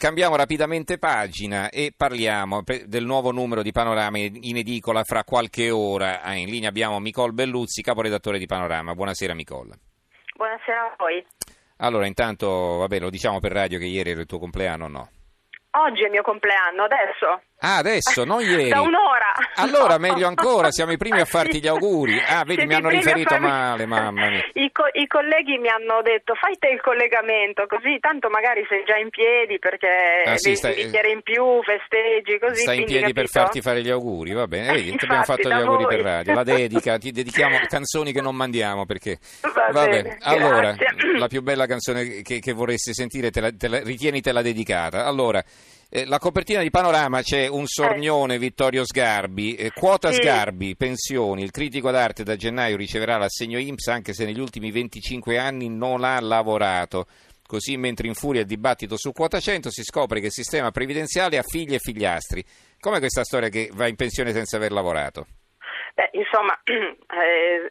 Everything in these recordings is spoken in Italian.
Cambiamo rapidamente pagina e parliamo del nuovo numero di Panorama in edicola fra qualche ora. Ah, in linea abbiamo Micol Belluzzi, caporedattore di Panorama. Buonasera Micol. Buonasera a voi. Allora, intanto, vabbè, lo diciamo per radio che ieri era il tuo compleanno o no? Oggi è il mio compleanno, adesso. Ah, adesso, non ieri. Da un'ora. Allora, meglio ancora, siamo i primi a farti gli auguri. Ah, vedi, mi hanno riferito farmi- male, mamma mia. I, co- I colleghi mi hanno detto fai te il collegamento, così tanto magari sei già in piedi perché Ah, sì, stai- bicchiere in più, festeggi, così. Stai in piedi per capito? farti fare gli auguri, va bene. Vedi, ti abbiamo Infatti, fatto gli auguri voi. per radio. La dedica, ti dedichiamo canzoni che non mandiamo perché. Va Vabbè, bene, allora, grazie. la più bella canzone che, che vorresti sentire, te la, te la- ritienitela dedicata. Allora, eh, la copertina di Panorama c'è un sornione Vittorio Sgarbi, eh, quota Sì. Sgarbi, pensioni, il critico d'arte da gennaio riceverà l'assegno IMSS anche se negli ultimi 25 anni non ha lavorato. Così mentre infuria il dibattito su quota 100 si scopre che il sistema previdenziale ha figli e figliastri. Com'è questa storia che va in pensione senza aver lavorato? Beh, insomma, eh,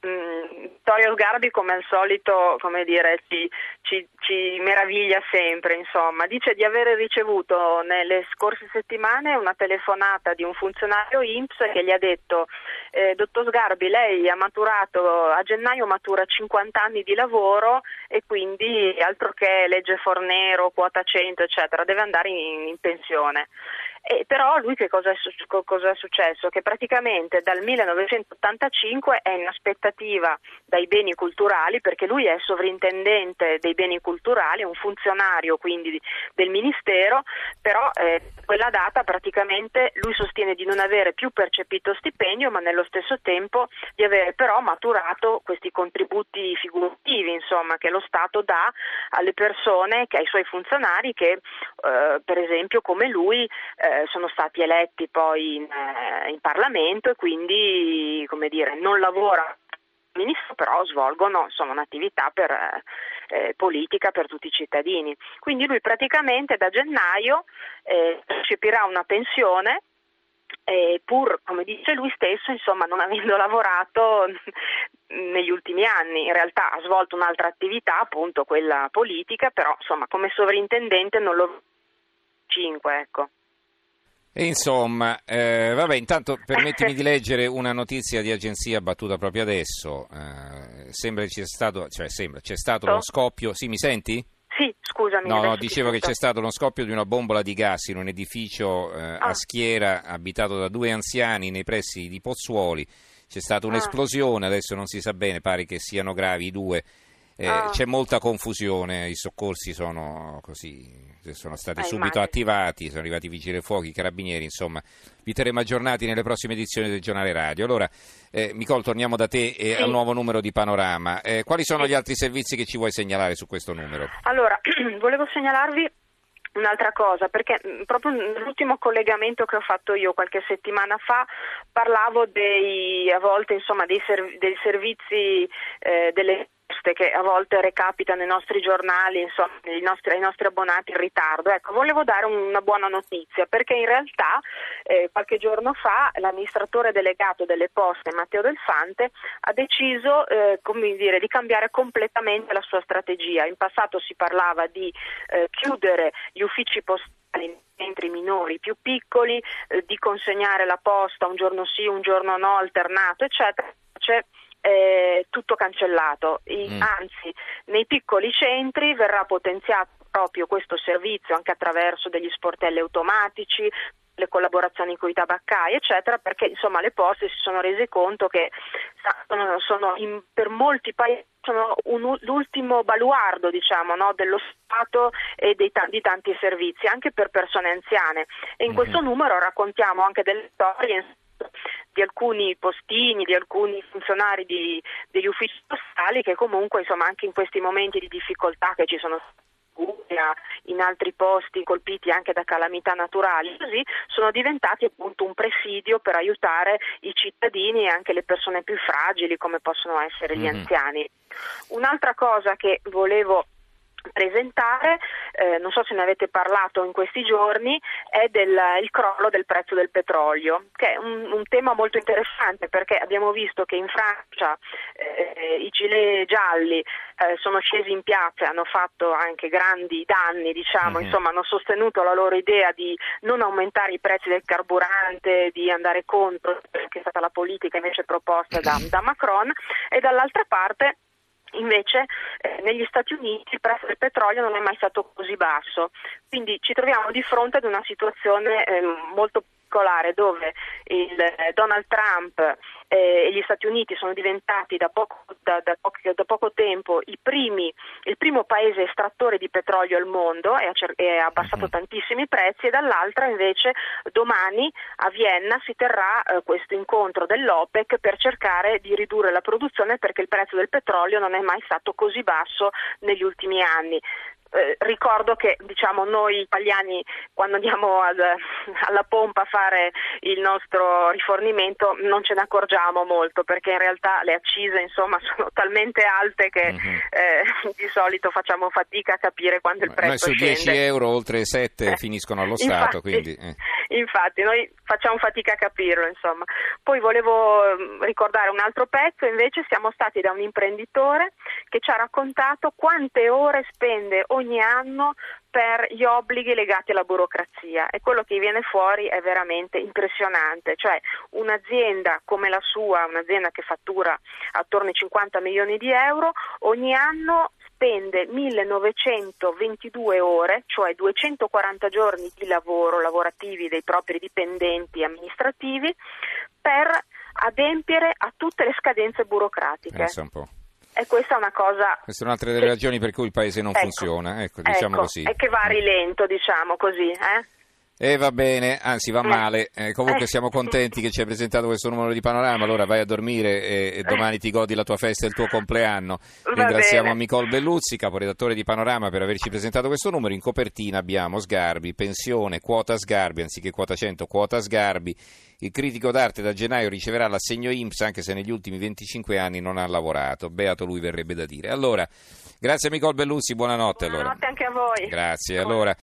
Vittorio Sgarbi come al solito, come dire, ci, ci- ci meraviglia sempre, insomma. Dice di aver ricevuto nelle scorse settimane una telefonata di un funzionario INPS che gli ha detto eh, dottor Sgarbi, lei ha maturato, a gennaio matura 50 anni di lavoro e quindi altro che legge Fornero, quota 100, eccetera, deve andare in, in pensione. E però lui che cosa è, cosa è successo? Che praticamente dal 1985 è in aspettativa dai beni culturali perché lui è sovrintendente dei beni culturali, è un funzionario quindi di- del Ministero, però eh, quella data praticamente lui sostiene di non avere più percepito stipendio ma nello stesso tempo di avere però maturato questi contributi figurativi insomma che lo Stato dà alle persone, ai suoi funzionari che eh, per esempio come lui eh, sono stati eletti poi in, eh, in Parlamento e quindi come dire, non lavorano ministro però svolgono insomma, un'attività per, eh, eh, politica per tutti i cittadini. Quindi lui praticamente da gennaio eh, percepirà una pensione e pur, come dice lui stesso, insomma, non avendo lavorato negli ultimi anni, in realtà ha svolto un'altra attività, appunto quella politica, però insomma come sovrintendente non lo 5, ecco. E insomma, eh, vabbè, intanto permettimi di leggere una notizia di agenzia battuta proprio adesso. Eh, sembra che c'è stato, cioè sembra, c'è stato uno scoppio. Sì, mi senti? Sì, scusami. No, dicevo che c'è stato uno scoppio di una bombola di gas in un edificio eh, a Ah. Schiera abitato da due anziani nei pressi di Pozzuoli. C'è stata Ah. un'esplosione, adesso non si sa bene, pare che siano gravi i due. Eh, Ah. C'è molta confusione, i soccorsi sono così, sono stati Eh, subito immagino. attivati, sono arrivati i vigili del fuoco, i carabinieri, insomma, vi terremo aggiornati nelle prossime edizioni del giornale radio. Allora, eh, Micol, torniamo da te e Sì. al nuovo numero di Panorama. Eh, quali sono Sì. gli altri servizi che ci vuoi segnalare su questo numero? Allora, volevo segnalarvi un'altra cosa, perché mh, proprio nell'ultimo collegamento che ho fatto io qualche settimana fa parlavo dei, a volte, insomma, dei, serv- dei servizi eh, delle che a volte recapitano i nostri giornali, insomma, i nostri, ai nostri abbonati in ritardo. Ecco, volevo dare una buona notizia, perché in realtà eh, qualche giorno fa l'amministratore delegato delle poste, Matteo Del Fante, ha deciso eh, dire, di cambiare completamente la sua strategia. In passato si parlava di eh, chiudere gli uffici postali mentre i minori più piccoli, eh, di consegnare la posta un giorno sì, un giorno no, alternato, eccetera. C'è eh, tutto cancellato, I- Mm. anzi nei piccoli centri verrà potenziato proprio questo servizio anche attraverso degli sportelli automatici, le collaborazioni con i tabaccai, eccetera, perché insomma le poste si sono rese conto che sono, sono in- per molti paesi sono un- l'ultimo baluardo diciamo, no, dello Stato e dei di tanti servizi, anche per persone anziane. E in Mhm. questo numero raccontiamo anche delle storie di alcuni postini, di alcuni funzionari di- degli uffici postali che comunque insomma anche in questi momenti di difficoltà che ci sono in altri posti colpiti anche da calamità naturali, così sono diventati appunto un presidio per aiutare i cittadini e anche le persone più fragili come possono essere gli Mhm. anziani. Un'altra cosa che volevo presentare, eh, non so se ne avete parlato in questi giorni, è del il crollo del prezzo del petrolio, che è un, un tema molto interessante perché abbiamo visto che in Francia eh, i gilet gialli eh, sono scesi in piazza e hanno fatto anche grandi danni, diciamo, mm-hmm. insomma hanno sostenuto la loro idea di non aumentare i prezzi del carburante, di andare contro, che è stata la politica invece proposta da, da Macron, e dall'altra parte Invece eh, negli Stati Uniti il prezzo del petrolio non è mai stato così basso, quindi ci troviamo di fronte ad una situazione eh, molto particolare dove il, eh, Donald Trump eh, e gli Stati Uniti sono diventati da poco, da, da poco, da poco tempo primi, il primo paese estrattore di petrolio al mondo e ha, abbassato uh-huh. tantissimi prezzi e dall'altra invece domani a Vienna si terrà eh, questo incontro dell'OPEC per cercare di ridurre la produzione perché il prezzo del petrolio non è mai stato così basso negli ultimi anni. Eh, ricordo che diciamo, noi italiani quando andiamo ad, alla pompa a fare il nostro rifornimento non ce ne accorgiamo molto perché in realtà le accise insomma, sono talmente alte che mm-hmm. eh, di solito facciamo fatica a capire quando il prezzo noi su 10 euro oltre 7 eh, finiscono allo Stato infatti, quindi, eh. Infatti noi facciamo fatica a capirlo insomma. poi volevo mm, ricordare un altro pezzo invece siamo stati da un imprenditore che ci ha raccontato quante ore spende ogni anno per gli obblighi legati alla burocrazia e quello che viene fuori è veramente impressionante, cioè un'azienda come la sua, un'azienda che fattura attorno ai 50 milioni di euro, ogni anno spende 1922 ore, cioè 240 giorni di lavoro lavorativi dei propri dipendenti amministrativi per adempiere a tutte le scadenze burocratiche. Pensa un po'. E questa è una cosa... Questa è un'altra delle ragioni per cui il paese non ecco, funziona, ecco, diciamo ecco, così. E che va a rilento, diciamo così, eh? E eh, va bene, anzi va eh. male. Eh, comunque eh. siamo contenti che ci hai presentato questo numero di panorama. Allora vai a dormire e, e domani ti godi la tua festa e il tuo compleanno. Va Ringraziamo Nicole Belluzzi, caporedattore di Panorama, per averci presentato questo numero. In copertina abbiamo Sgarbi, pensione, quota Sgarbi, anziché quota 100, quota Sgarbi. Il critico d'arte da gennaio riceverà l'assegno IMSS anche se negli ultimi 25 anni non ha lavorato. Beato lui verrebbe da dire. Allora, grazie Nicole Belluzzi, buonanotte. Buonanotte allora. anche a voi. Grazie. Allora,